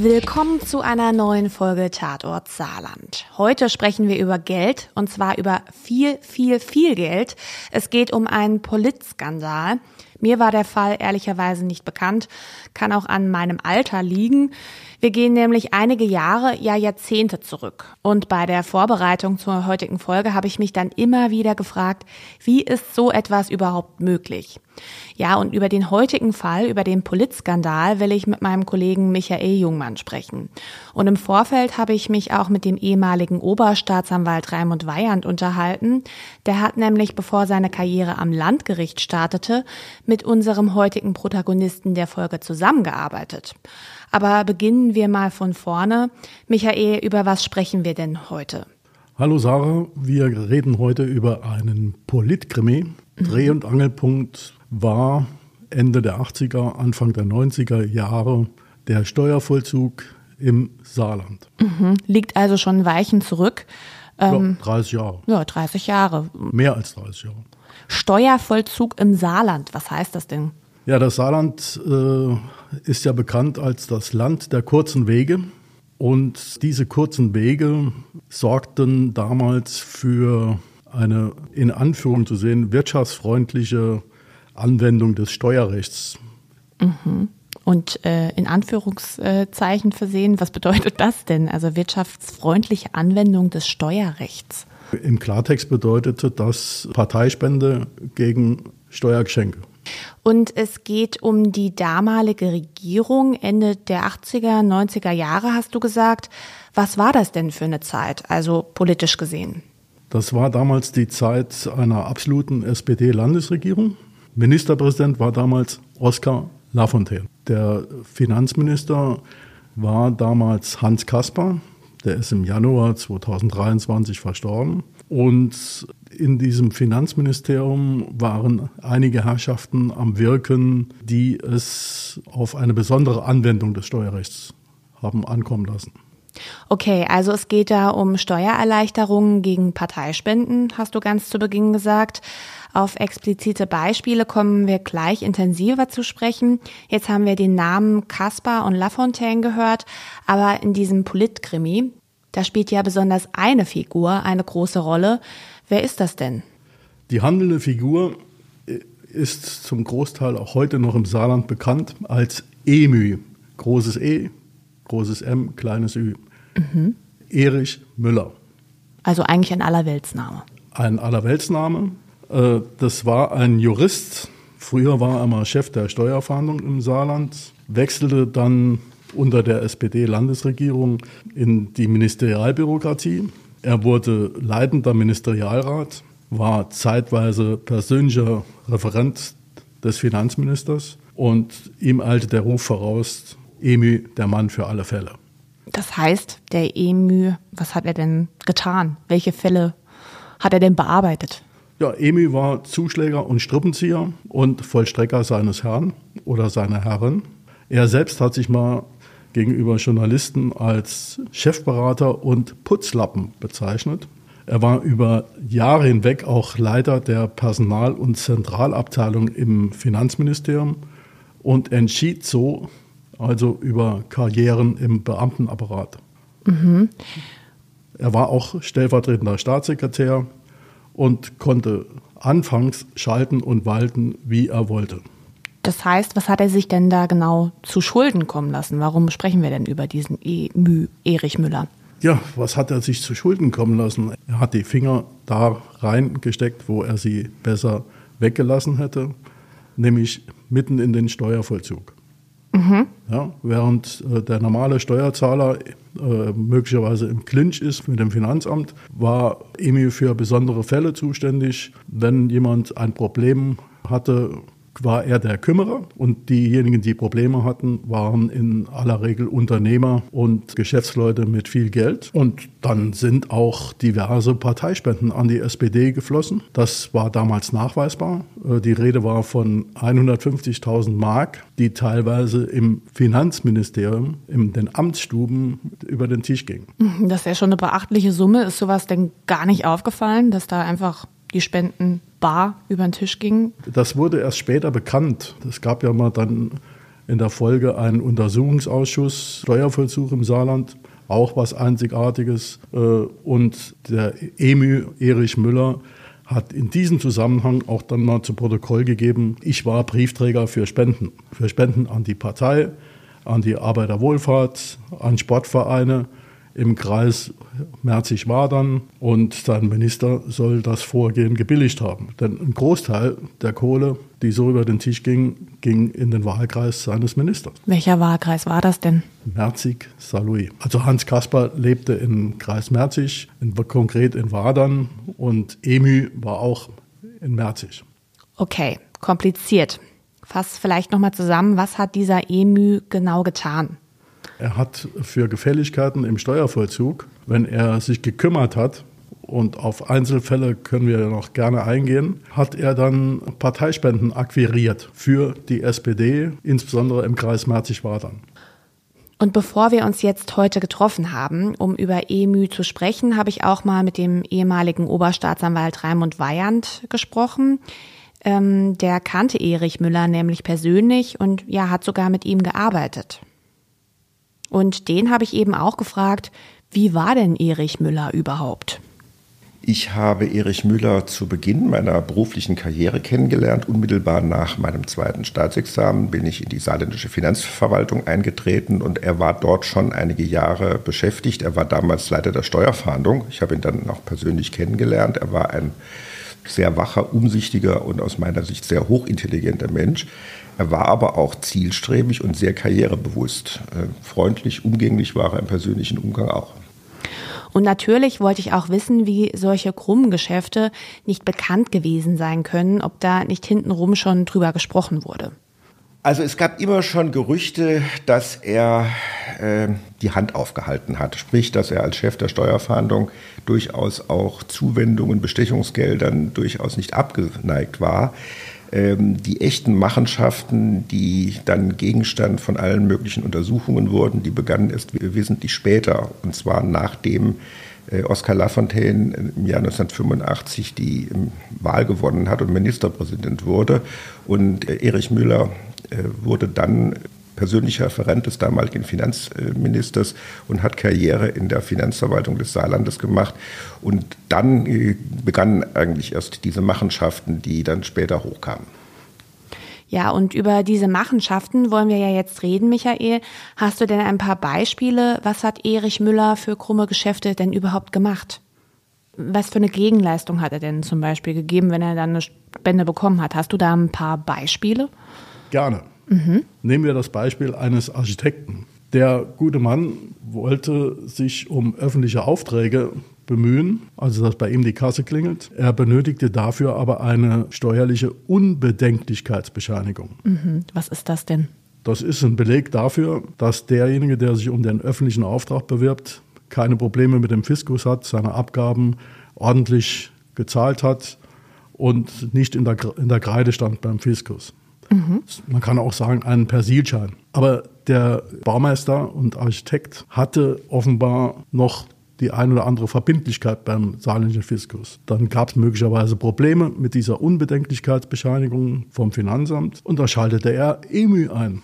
Willkommen zu einer neuen Folge Tatort Saarland. Heute sprechen wir über Geld und zwar über viel, viel, viel Geld. Es geht um einen Politskandal. Mir war der Fall ehrlicherweise nicht bekannt, kann auch an meinem Alter liegen. Wir gehen nämlich einige Jahre, ja Jahrzehnte zurück. Und bei der Vorbereitung zur heutigen Folge habe ich mich dann immer wieder gefragt, wie ist so etwas überhaupt möglich? Ja, und über den heutigen Fall, über den Politskandal, will ich mit meinem Kollegen Michael Jungmann sprechen. Und im Vorfeld habe ich mich auch mit dem ehemaligen Oberstaatsanwalt Raimund Weyand unterhalten. Der hat nämlich, bevor seine Karriere am Landgericht startete, mit unserem heutigen Protagonisten der Folge zusammengearbeitet. Aber beginnen wir mal von vorne. Michael, über was sprechen wir denn heute? Hallo Sarah, wir reden heute über einen Politkrimi. Dreh- und Angelpunkt war Ende der 80er, Anfang der 90er Jahre der Steuervollzug im Saarland. Mhm. Liegt also schon Weichen zurück. Ähm, ja, 30 Jahre. Ja, 30 Jahre. Mehr als 30 Jahre. Steuervollzug im Saarland, was heißt das denn? Ja, das Saarland äh, ist ja bekannt als das Land der kurzen Wege. Und diese kurzen Wege sorgten damals für eine in Anführung zu sehen wirtschaftsfreundliche Anwendung des Steuerrechts. Mhm. Und äh, in Anführungszeichen versehen, was bedeutet das denn? Also wirtschaftsfreundliche Anwendung des Steuerrechts. Im Klartext bedeutete das Parteispende gegen Steuergeschenke. Und es geht um die damalige Regierung Ende der 80er, 90er Jahre, hast du gesagt. Was war das denn für eine Zeit, also politisch gesehen? Das war damals die Zeit einer absoluten SPD-Landesregierung. Ministerpräsident war damals Oskar Lafontaine. Der Finanzminister war damals Hans Kaspar. Der ist im Januar 2023 verstorben. Und in diesem Finanzministerium waren einige Herrschaften am Wirken, die es auf eine besondere Anwendung des Steuerrechts haben ankommen lassen. Okay, also es geht da um Steuererleichterungen gegen Parteispenden, hast du ganz zu Beginn gesagt. Auf explizite Beispiele kommen wir gleich intensiver zu sprechen. Jetzt haben wir den Namen Caspar und Lafontaine gehört, aber in diesem Politkrimi, da spielt ja besonders eine Figur eine große Rolle. Wer ist das denn? Die handelnde Figur ist zum Großteil auch heute noch im Saarland bekannt als Emü. Großes E, großes M, kleines Ü. Mhm. Erich Müller. Also eigentlich ein Allerweltsname. Ein Allerweltsname. Äh, das war ein Jurist. Früher war er mal Chef der Steuerfahndung im Saarland, wechselte dann unter der SPD-Landesregierung in die Ministerialbürokratie. Er wurde leitender Ministerialrat, war zeitweise persönlicher Referent des Finanzministers und ihm eilte der Ruf voraus, Emü, der Mann für alle Fälle. Das heißt, der Emü, was hat er denn getan? Welche Fälle hat er denn bearbeitet? Ja, Emü war Zuschläger und Strippenzieher und Vollstrecker seines Herrn oder seiner Herrin. Er selbst hat sich mal gegenüber Journalisten als Chefberater und Putzlappen bezeichnet. Er war über Jahre hinweg auch Leiter der Personal- und Zentralabteilung im Finanzministerium und entschied so also über Karrieren im Beamtenapparat. Mhm. Er war auch stellvertretender Staatssekretär und konnte anfangs schalten und walten, wie er wollte. Das heißt, was hat er sich denn da genau zu Schulden kommen lassen? Warum sprechen wir denn über diesen e Mü Erich Müller? Ja, was hat er sich zu Schulden kommen lassen? Er hat die Finger da reingesteckt, wo er sie besser weggelassen hätte, nämlich mitten in den Steuervollzug. Mhm. Ja, während äh, der normale Steuerzahler äh, möglicherweise im Clinch ist mit dem Finanzamt, war EMI für besondere Fälle zuständig. Wenn jemand ein Problem hatte, war er der Kümmerer und diejenigen, die Probleme hatten, waren in aller Regel Unternehmer und Geschäftsleute mit viel Geld. Und dann sind auch diverse Parteispenden an die SPD geflossen. Das war damals nachweisbar. Äh, die Rede war von 150.000 Mark, die teilweise im Finanzministerium, in den Amtsstuben über den Tisch gingen. Das ist ja schon eine beachtliche Summe. Ist sowas denn gar nicht aufgefallen, dass da einfach die Spenden bar über den Tisch gingen? Das wurde erst später bekannt. Es gab ja mal dann in der Folge einen Untersuchungsausschuss Steuervollzug im Saarland, auch was Einzigartiges. Äh, und der Emü Erich Müller hat in diesem Zusammenhang auch dann mal zu Protokoll gegeben, ich war Briefträger für Spenden, für Spenden an die Partei, an die Arbeiterwohlfahrt, an Sportvereine im Kreis Merzig-Wadern und sein Minister soll das Vorgehen gebilligt haben. Denn ein Großteil der Kohle, die so über den Tisch ging, ging in den Wahlkreis seines Ministers. Welcher Wahlkreis war das denn? Merzig-Saarlouis. Also Hans Kasper lebte im Kreis Merzig, in, konkret in Wadern und Emü war auch in Merzig. Okay, kompliziert. Fass vielleicht nochmal zusammen, was hat dieser Emü genau getan? Er hat für Gefälligkeiten im Steuervollzug, wenn er sich gekümmert hat, und auf Einzelfälle können wir noch gerne eingehen, hat er dann Parteispenden akquiriert für die SPD, insbesondere im Kreis Merzig-Wadern. Und bevor wir uns jetzt heute getroffen haben, um über EMÜ zu sprechen, habe ich auch mal mit dem ehemaligen Oberstaatsanwalt Raimund Weyand gesprochen. Ähm, der kannte Erich Müller nämlich persönlich und ja, hat sogar mit ihm gearbeitet. Und den habe ich eben auch gefragt, wie war denn Erich Müller überhaupt? Ich habe Erich Müller zu Beginn meiner beruflichen Karriere kennengelernt. Unmittelbar nach meinem zweiten Staatsexamen bin ich in die saarländische Finanzverwaltung eingetreten und er war dort schon einige Jahre beschäftigt. Er war damals Leiter der Steuerfahndung. Ich habe ihn dann auch persönlich kennengelernt. Er war ein sehr wacher, umsichtiger und aus meiner Sicht sehr hochintelligenter Mensch. Er war aber auch zielstrebig und sehr karrierebewusst. Äh, freundlich, umgänglich war er im persönlichen Umgang auch. Und natürlich wollte ich auch wissen, wie solche krummen Geschäfte nicht bekannt gewesen sein können, ob da nicht hintenrum schon drüber gesprochen wurde. Also es gab immer schon Gerüchte, dass er äh, die Hand aufgehalten hat. Sprich, dass er als Chef der Steuerfahndung durchaus auch Zuwendungen, Bestechungsgeldern durchaus nicht abgeneigt war. Ähm, die echten Machenschaften, die dann Gegenstand von allen möglichen Untersuchungen wurden, die begannen erst wesentlich später, und zwar nachdem äh, Oskar Lafontaine im Jahr 1985 die ähm, Wahl gewonnen hat und Ministerpräsident wurde. Und äh, Erich Müller äh, wurde dann persönlicher Referent des damaligen Finanzministers und hat Karriere in der Finanzverwaltung des Saarlandes gemacht. Und dann äh, begannen eigentlich erst diese Machenschaften, die dann später hochkamen. Ja, und über diese Machenschaften wollen wir ja jetzt reden, Michael. Hast du denn ein paar Beispiele? Was hat Erich Müller für krumme Geschäfte denn überhaupt gemacht? Was für eine Gegenleistung hat er denn zum Beispiel gegeben, wenn er dann eine Spende bekommen hat? Hast du da ein paar Beispiele? Gerne. Mhm. Nehmen wir das Beispiel eines Architekten. Der gute Mann wollte sich um öffentliche Aufträge bemühen, also dass bei ihm die Kasse klingelt. Er benötigte dafür aber eine steuerliche Unbedenklichkeitsbescheinigung. Mhm. Was ist das denn? Das ist ein Beleg dafür, dass derjenige, der sich um den öffentlichen Auftrag bewirbt, keine Probleme mit dem Fiskus hat, seine Abgaben ordentlich gezahlt hat und nicht in der, in der Kreide stand beim Fiskus. Mhm. Man kann auch sagen, einen Persilschein. Aber der Baumeister und Architekt hatte offenbar noch die ein oder andere Verbindlichkeit beim saarländischen Fiskus. Dann gab es möglicherweise Probleme mit dieser Unbedenklichkeitsbescheinigung vom Finanzamt und da schaltete er EMÜ ein.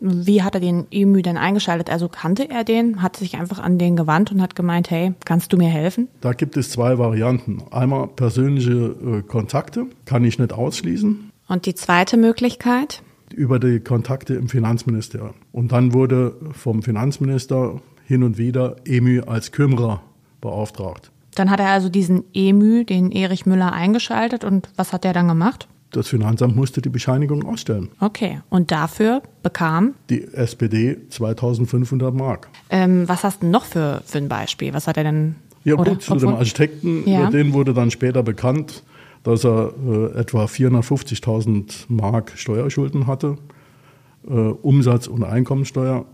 Wie hat er den EMÜ denn eingeschaltet? Also kannte er den, hat sich einfach an den gewandt und hat gemeint, hey, kannst du mir helfen? Da gibt es zwei Varianten. Einmal persönliche äh, Kontakte, kann ich nicht ausschließen. Und die zweite Möglichkeit? Über die Kontakte im Finanzministerium. Und dann wurde vom Finanzminister hin und wieder EMÜ als Kümmerer beauftragt. Dann hat er also diesen EMÜ, den Erich Müller, eingeschaltet. Und was hat er dann gemacht? Das Finanzamt musste die Bescheinigung ausstellen. Okay, und dafür bekam? Die SPD 2500 Mark. Ähm, was hast du noch für, für ein Beispiel? Was hat er denn? Ja gut, zu dem Architekten, ja. über den wurde dann später bekannt, dass er äh, etwa 450.000 Mark Steuerschulden hatte, äh, Umsatz- und Einkommensteuer.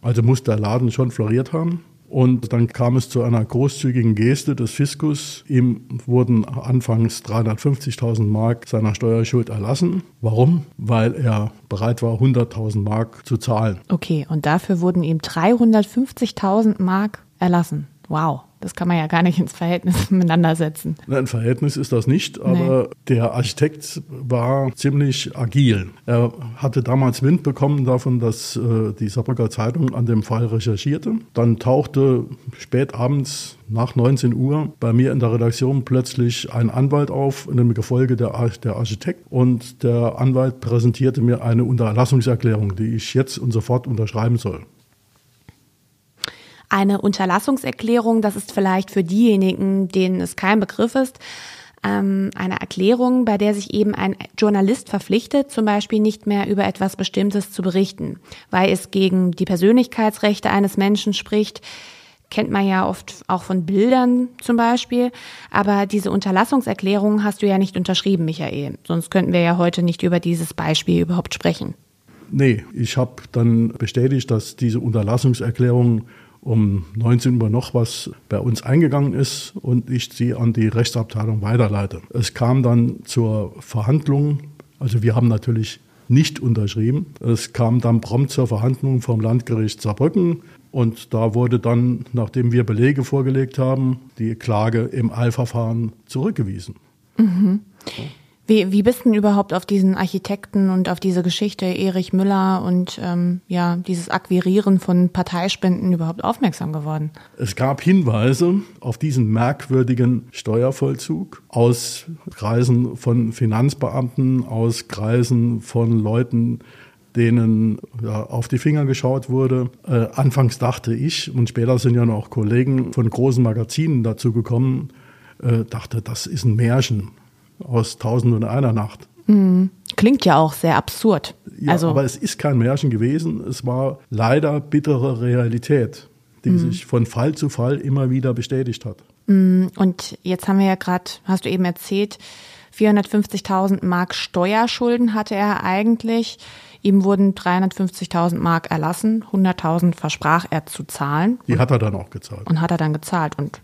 Also muss der Laden schon floriert haben. Und dann kam es zu einer großzügigen Geste des Fiskus. Ihm wurden anfangs 350.000 Mark seiner Steuerschuld erlassen. Warum? Weil er bereit war, 100.000 Mark zu zahlen. Okay, und dafür wurden ihm 350.000 Mark erlassen. Wow. Das kann man ja gar nicht ins Verhältnis miteinander setzen. Ein Verhältnis ist das nicht, aber nee. der Architekt war ziemlich agil. Er hatte damals Wind bekommen davon, dass äh, die Saarbrücker Zeitung an dem Fall recherchierte. Dann tauchte spät abends nach 19 Uhr bei mir in der Redaktion plötzlich ein Anwalt auf, in dem Gefolge der, der Architekt. Und der Anwalt präsentierte mir eine Unterlassungserklärung, die ich jetzt und sofort unterschreiben soll. Eine Unterlassungserklärung, das ist vielleicht für diejenigen, denen es kein Begriff ist, ähm, eine Erklärung, bei der sich eben ein Journalist verpflichtet, zum Beispiel nicht mehr über etwas Bestimmtes zu berichten, weil es gegen die Persönlichkeitsrechte eines Menschen spricht, kennt man ja oft auch von Bildern zum Beispiel. Aber diese Unterlassungserklärung hast du ja nicht unterschrieben, Michael. Sonst könnten wir ja heute nicht über dieses Beispiel überhaupt sprechen. Nee, ich habe dann bestätigt, dass diese Unterlassungserklärung um 19 Uhr noch was bei uns eingegangen ist und ich sie an die Rechtsabteilung weiterleite. Es kam dann zur Verhandlung. Also wir haben natürlich nicht unterschrieben. Es kam dann prompt zur Verhandlung vom Landgericht Saarbrücken. Und da wurde dann, nachdem wir Belege vorgelegt haben, die Klage im Eilverfahren zurückgewiesen. Mhm. Wie, wie bist du denn überhaupt auf diesen Architekten und auf diese Geschichte Erich Müller und ähm, ja, dieses Akquirieren von Parteispenden überhaupt aufmerksam geworden? Es gab Hinweise auf diesen merkwürdigen Steuervollzug aus Kreisen von Finanzbeamten, aus Kreisen von Leuten, denen ja, auf die Finger geschaut wurde. Äh, anfangs dachte ich, und später sind ja noch Kollegen von großen Magazinen dazu gekommen, äh, dachte, das ist ein Märchen aus Tausend und einer Nacht. Mhm. Klingt ja auch sehr absurd. Ja, also, aber es ist kein Märchen gewesen. Es war leider bittere Realität, die mhm. sich von Fall zu Fall immer wieder bestätigt hat. Mhm. Und jetzt haben wir ja gerade, hast du eben erzählt, 450.000 Mark Steuerschulden hatte er eigentlich. Ihm wurden 350.000 Mark erlassen, 100.000 versprach er zu zahlen. Die hat er dann auch gezahlt. Und hat er dann gezahlt. Und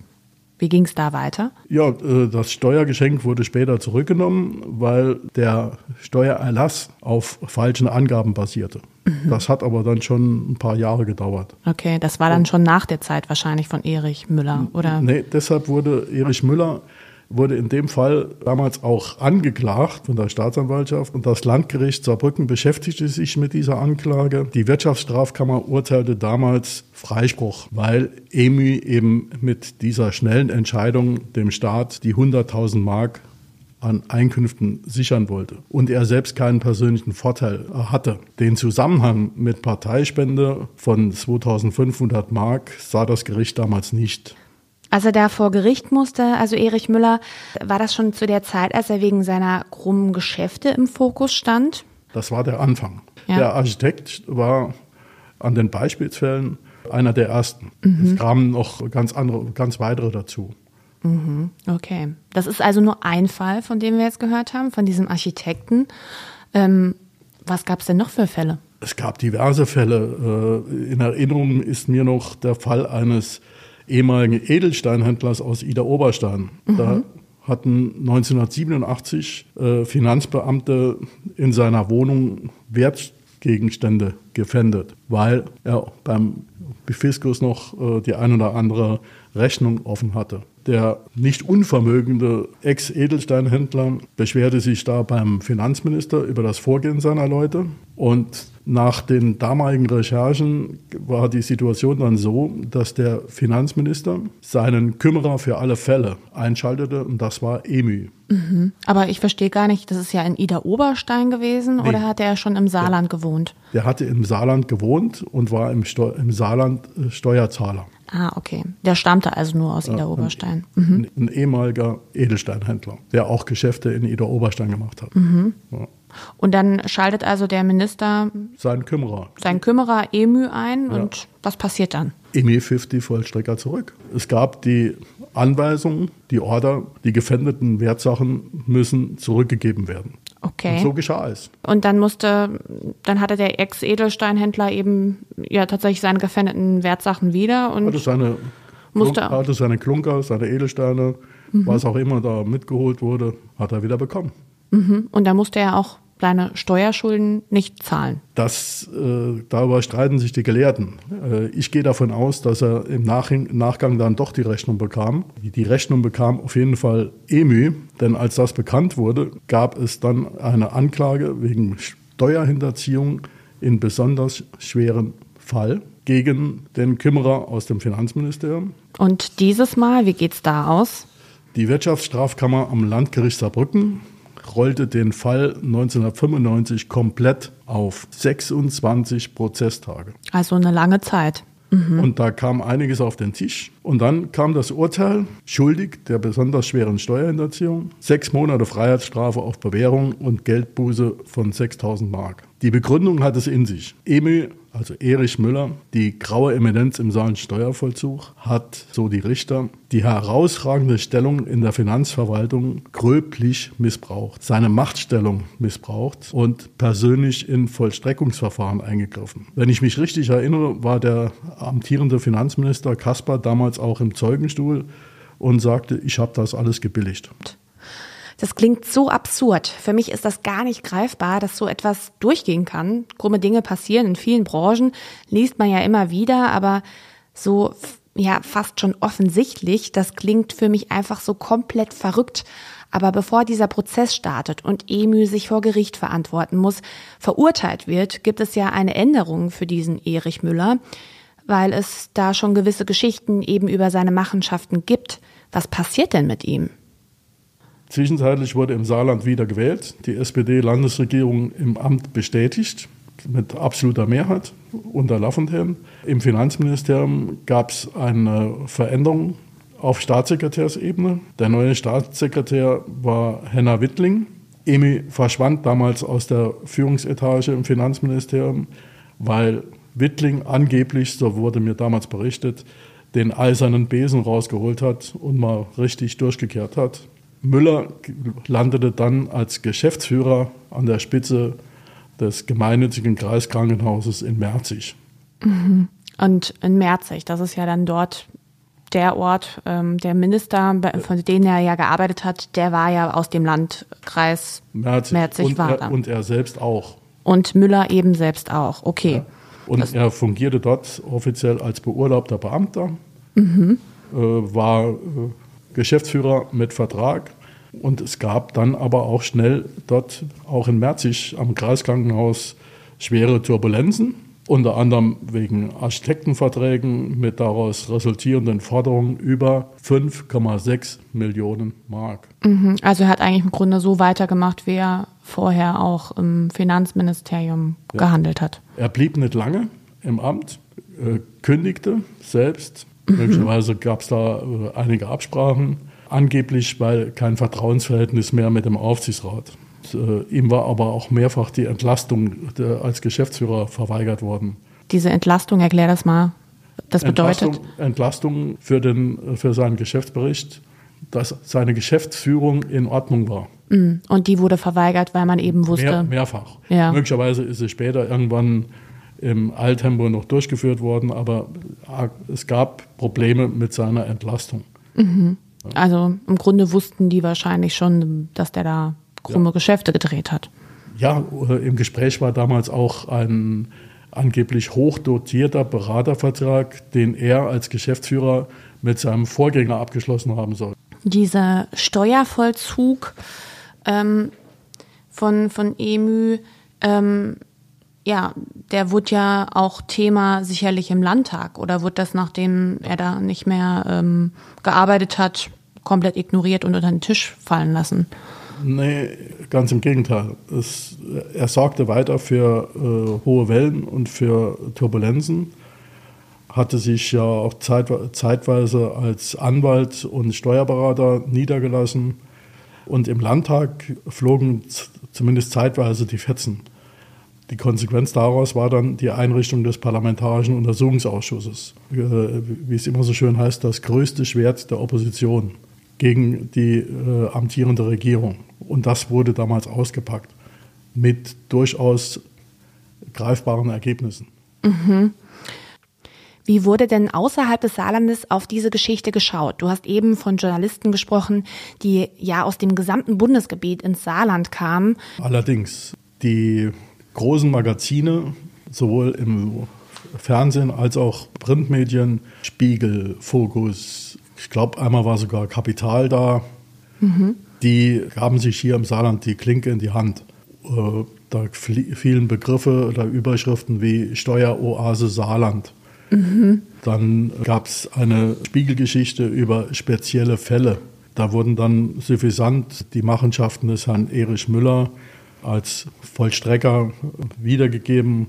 wie ging es da weiter? Ja, äh, das Steuergeschenk wurde später zurückgenommen, weil der Steuererlass auf falschen Angaben basierte. Mhm. Das hat aber dann schon ein paar Jahre gedauert. Okay, das war dann schon nach der Zeit wahrscheinlich von Erich Müller, oder? Nee, deshalb wurde Erich Müller wurde in dem Fall damals auch angeklagt von der Staatsanwaltschaft und das Landgericht Saarbrücken beschäftigte sich mit dieser Anklage. Die Wirtschaftsstrafkammer urteilte damals Freispruch, weil EMI eben mit dieser schnellen Entscheidung dem Staat die 100.000 Mark an Einkünften sichern wollte und er selbst keinen persönlichen Vorteil hatte. Den Zusammenhang mit Parteispende von 2500 Mark sah das Gericht damals nicht. Als er da vor Gericht musste, also Erich Müller, war das schon zu der Zeit, als er wegen seiner krummen Geschäfte im Fokus stand? Das war der Anfang. Ja. Der Architekt war an den Beispielsfällen einer der ersten. Mhm. Es kamen noch ganz andere, ganz weitere dazu. Mhm. Okay. Das ist also nur ein Fall, von dem wir jetzt gehört haben, von diesem Architekten. Ähm, was gab es denn noch für Fälle? Es gab diverse Fälle. Äh, in Erinnerung ist mir noch der Fall eines ehemaligen Edelsteinhändlers aus Ida Oberstein. Mhm. Da hatten 1987 äh, Finanzbeamte in seiner Wohnung Wertgegenstände gefändet, weil er beim Fiskus noch äh, die ein oder andere Rechnung offen hatte. Der nicht unvermögende Ex-Edelsteinhändler beschwerte sich da beim Finanzminister über das Vorgehen seiner Leute und nach den damaligen Recherchen war die Situation dann so, dass der Finanzminister seinen Kümmerer für alle Fälle einschaltete und das war EMÜ. Mhm. Aber ich verstehe gar nicht, das ist ja in Ida Oberstein gewesen nee. oder hat er schon im Saarland der, gewohnt? Der hatte im Saarland gewohnt und war im, Steu im Saarland äh, Steuerzahler. Ah, okay. Der stammte also nur aus ja, Ida Oberstein. Mhm. Ein, ein, ehemaliger Edelsteinhändler, der auch Geschäfte in Ida Oberstein gemacht hat. Mhm. Ja. Und dann schaltet also der Minister seinen Kümmerer, seinen Kümmerer EMÜ ein ja. und was passiert dann? EMÜ 50 Vollstrecker zurück. Es gab die Anweisung, die Order, die gefändeten Wertsachen müssen zurückgegeben werden. Okay. Und so geschah es. Und dann musste, dann hatte der Ex-Edelsteinhändler eben ja tatsächlich seine gefändeten Wertsachen wieder und hatte seine, musste, hatte seine Klunker, seine Edelsteine, mhm. was auch immer da mitgeholt wurde, hat er wieder bekommen. Mhm. Und da musste er auch deine Steuerschulden nicht zahlen. Das, äh, darüber streiten sich die Gelehrten. Äh, ich gehe davon aus, dass er im Nach Nachgang dann doch die Rechnung bekam. Die Rechnung bekam auf jeden Fall EMÜ, denn als das bekannt wurde, gab es dann eine Anklage wegen Steuerhinterziehung in besonders schweren Fall gegen den Kümmerer aus dem Finanzministerium. Und dieses Mal, wie geht es da aus? Die Wirtschaftsstrafkammer am Landgericht Saarbrücken rollte den Fall 1995 komplett auf 26 Prozesstage. Also eine lange Zeit. Mhm. Und da kam einiges auf den Tisch. Und dann kam das Urteil, schuldig der besonders schweren Steuerhinterziehung, sechs Monate Freiheitsstrafe auf Bewährung und Geldbuße von 6000 Mark. Die Begründung hat es in sich. Emil also Erich Müller, die graue Eminenz im Saalen Steuervollzug, hat, so die Richter, die herausragende Stellung in der Finanzverwaltung gröblich missbraucht, seine Machtstellung missbraucht und persönlich in Vollstreckungsverfahren eingegriffen. Wenn ich mich richtig erinnere, war der amtierende Finanzminister Kaspar damals auch im Zeugenstuhl und sagte, ich habe das alles gebilligt. Das klingt so absurd. Für mich ist das gar nicht greifbar, dass so etwas durchgehen kann. Krumme Dinge passieren in vielen Branchen, liest man ja immer wieder, aber so ja fast schon offensichtlich, das klingt für mich einfach so komplett verrückt. Aber bevor dieser Prozess startet und Emü sich vor Gericht verantworten muss, verurteilt wird, gibt es ja eine Änderung für diesen Erich Müller, weil es da schon gewisse Geschichten eben über seine Machenschaften gibt. Was passiert denn mit ihm? Zwischenzeitlich wurde im Saarland wieder gewählt, die SPD-Landesregierung im Amt bestätigt, mit absoluter Mehrheit unter Lafontaine. Im Finanzministerium gab es eine Veränderung auf Staatssekretärsebene. Der neue Staatssekretär war Henna Wittling. Emi verschwand damals aus der Führungsetage im Finanzministerium, weil Wittling angeblich, so wurde mir damals berichtet, den eisernen Besen rausgeholt hat und mal richtig durchgekehrt hat. Müller landete dann als Geschäftsführer an der Spitze des gemeinnützigen Kreiskrankenhauses in Merzig. Mhm. Und in Merzig, das ist ja dann dort der Ort, ähm, der Minister, von dem er ja gearbeitet hat, der war ja aus dem Landkreis Merzig, Merzig und, war er, und er selbst auch. Und Müller eben selbst auch, okay. Ja. Und das er fungierte dort offiziell als beurlaubter Beamter, mhm. äh, war äh, Geschäftsführer mit Vertrag. Und es gab dann aber auch schnell dort, auch in Merzig am Kreiskrankenhaus, schwere Turbulenzen. Unter anderem wegen Architektenverträgen mit daraus resultierenden Forderungen über 5,6 Millionen Mark. Mhm. Also er hat eigentlich im Grunde so weitergemacht, wie er vorher auch im Finanzministerium ja. gehandelt hat. Er blieb nicht lange im Amt, äh, kündigte selbst Möglicherweise gab es da äh, einige Absprachen, angeblich weil kein Vertrauensverhältnis mehr mit dem Aufsichtsrat. Äh, ihm war aber auch mehrfach die Entlastung als Geschäftsführer verweigert worden. Diese Entlastung, erklär das mal. Das bedeutet? Entlastung, Entlastung für, den, für seinen Geschäftsbericht, dass seine Geschäftsführung in Ordnung war. Mm, und die wurde verweigert, weil man eben wusste. Mehr, mehrfach. Ja. Möglicherweise ist es später irgendwann im Alltempo noch durchgeführt worden, aber es gab Probleme mit seiner Entlastung. Mhm. Also im Grunde wussten die wahrscheinlich schon, dass der da krumme ja. Geschäfte gedreht hat. Ja, äh, im Gespräch war damals auch ein angeblich hochdotierter Beratervertrag, den er als Geschäftsführer mit seinem Vorgänger abgeschlossen haben soll. Dieser Steuervollzug ähm, von, von EMÜ, ähm, ja, der wurde ja auch Thema sicherlich im Landtag oder wurde das, nachdem er da nicht mehr ähm, gearbeitet hat, komplett ignoriert und unter den Tisch fallen lassen? Nee, ganz im Gegenteil. Es, er sorgte weiter für äh, hohe Wellen und für Turbulenzen, hatte sich ja auch zeit, zeitweise als Anwalt und Steuerberater niedergelassen und im Landtag flogen zumindest zeitweise die Fetzen. Die Konsequenz daraus war dann die Einrichtung des Parlamentarischen Untersuchungsausschusses, äh, wie es immer so schön heißt, das größte Schwert der Opposition gegen die äh, amtierende Regierung. Und das wurde damals ausgepackt mit durchaus greifbaren Ergebnissen. Mhm. Wie wurde denn außerhalb des Saarlandes auf diese Geschichte geschaut? Du hast eben von Journalisten gesprochen, die ja aus dem gesamten Bundesgebiet ins Saarland kamen. Allerdings Die großen Magazine, sowohl im Fernsehen als auch Printmedien, Spiegel, Fokus, ich glaube, einmal war sogar Kapital da, mhm. die gaben sich hier im Saarland die Klinke in die Hand. Äh, da fielen Begriffe oder Überschriften wie Steueroase Saarland. Mhm. Dann gab es eine Spiegelgeschichte über spezielle Fälle. Da wurden dann suffisant die Machenschaften des Herrn Erich Müller als Vollstrecker wiedergegeben.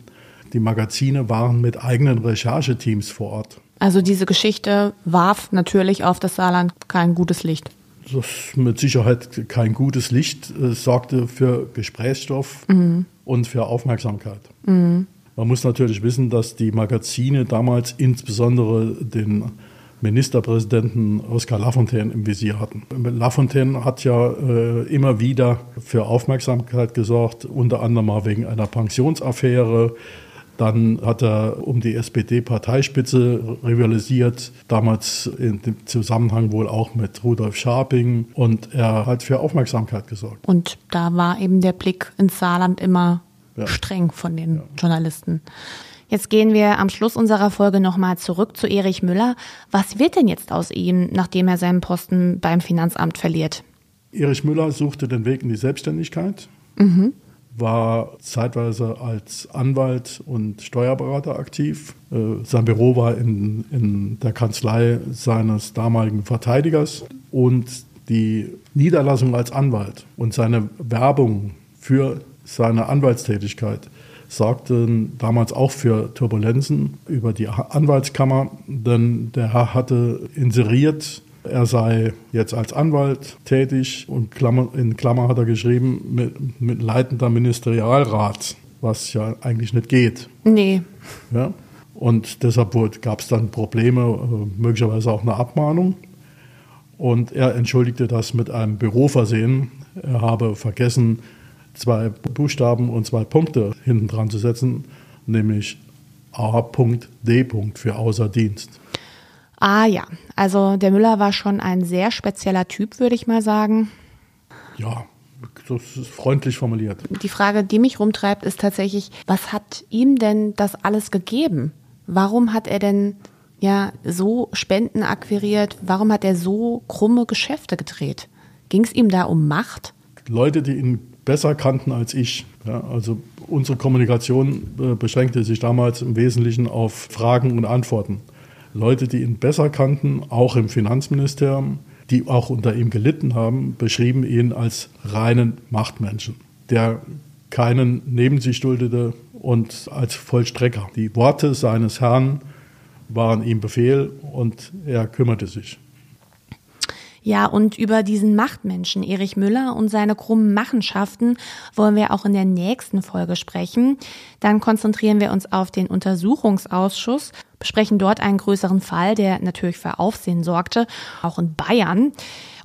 Die Magazine waren mit eigenen Rechercheteams vor Ort. Also diese Geschichte warf natürlich auf das Saarland kein gutes Licht. Das ist mit Sicherheit kein gutes Licht. Es sorgte für Gesprächsstoff mhm. und für Aufmerksamkeit. Mhm. Man muss natürlich wissen, dass die Magazine damals insbesondere den Ministerpräsidenten Oskar Lafontaine im Visier hatten. Lafontaine hat ja äh, immer wieder für Aufmerksamkeit gesorgt, unter anderem mal wegen einer Pensionsaffäre. Dann hat er um die SPD-Parteispitze rivalisiert, damals in dem Zusammenhang wohl auch mit Rudolf Scharping. Und er hat für Aufmerksamkeit gesorgt. Und da war eben der Blick ins Saarland immer ja. streng von den ja. Journalisten. Jetzt gehen wir am Schluss unserer Folge nochmal zurück zu Erich Müller. Was wird denn jetzt aus ihm, nachdem er seinen Posten beim Finanzamt verliert? Erich Müller suchte den Weg in die Selbstständigkeit, mhm. War zeitweise als Anwalt und Steuerberater aktiv. Äh, sein Büro war in, in der Kanzlei seines damaligen Verteidigers und die Niederlassung als Anwalt und seine Werbung für seine Anwaltstätigkeit sorgten damals auch für Turbulenzen über die Anwaltskammer, denn der Herr hatte inseriert, er sei jetzt als Anwalt tätig und in Klammer hat er geschrieben mit, mit leitender Ministerialrat, was ja eigentlich nicht geht. Nee. Ja? Und deshalb gab es dann Probleme, äh, möglicherweise auch eine Abmahnung. Und er entschuldigte das mit einem Büroversehen. Er habe vergessen, zwei Buchstaben und zwei Punkte hinten dran zu setzen, nämlich A.D. für außer Dienst. Ah ja, also der Müller war schon ein sehr spezieller Typ, würde ich mal sagen. Ja, das ist freundlich formuliert. Die Frage, die mich rumtreibt, ist tatsächlich, was hat ihm denn das alles gegeben? Warum hat er denn ja so Spenden akquiriert? Warum hat er so krumme Geschäfte gedreht? Ging es ihm da um Macht? Leute, die ihn besser kannten als ich. Ja, also unsere Kommunikation äh, beschränkte sich damals im Wesentlichen auf Fragen und Antworten. Leute, die ihn besser kannten, auch im Finanzministerium, die auch unter ihm gelitten haben, beschrieben ihn als reinen Machtmenschen, der keinen neben sich duldete und als Vollstrecker. Die Worte seines Herrn waren ihm Befehl und er kümmerte sich. Ja, und über diesen Machtmenschen Erich Müller und seine krummen Machenschaften wollen wir auch in der nächsten Folge sprechen. Dann konzentrieren wir uns auf den Untersuchungsausschuss, besprechen dort einen größeren Fall, der natürlich für Aufsehen sorgte, auch in Bayern.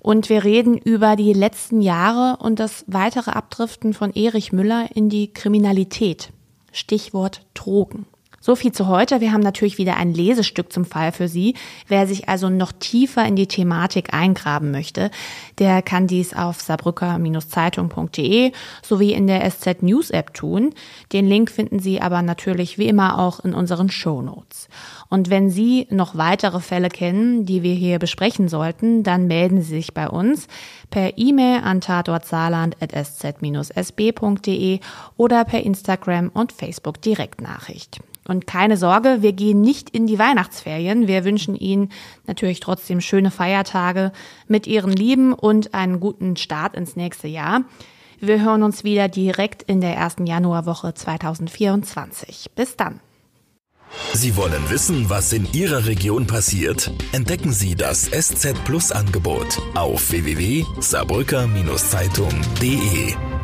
Und wir reden über die letzten Jahre und das weitere Abdriften von Erich Müller in die Kriminalität. Stichwort Drogen. So viel zu heute. Wir haben natürlich wieder ein Lesestück zum Fall für Sie. Wer sich also noch tiefer in die Thematik eingraben möchte, der kann dies auf saarbrücker-zeitung.de sowie in der SZ News App tun. Den Link finden Sie aber natürlich wie immer auch in unseren Show Notes. Und wenn Sie noch weitere Fälle kennen, die wir hier besprechen sollten, dann melden Sie sich bei uns per E-Mail an tatortsaarland.sz-sb.de oder per Instagram und Facebook Direktnachricht. Und keine Sorge, wir gehen nicht in die Weihnachtsferien. Wir wünschen Ihnen natürlich trotzdem schöne Feiertage mit Ihren Lieben und einen guten Start ins nächste Jahr. Wir hören uns wieder direkt in der ersten Januarwoche 2024. Bis dann. Sie wollen wissen, was in Ihrer Region passiert? Entdecken Sie das SZ Plus Angebot auf www.saarbrücker-zeitung.de.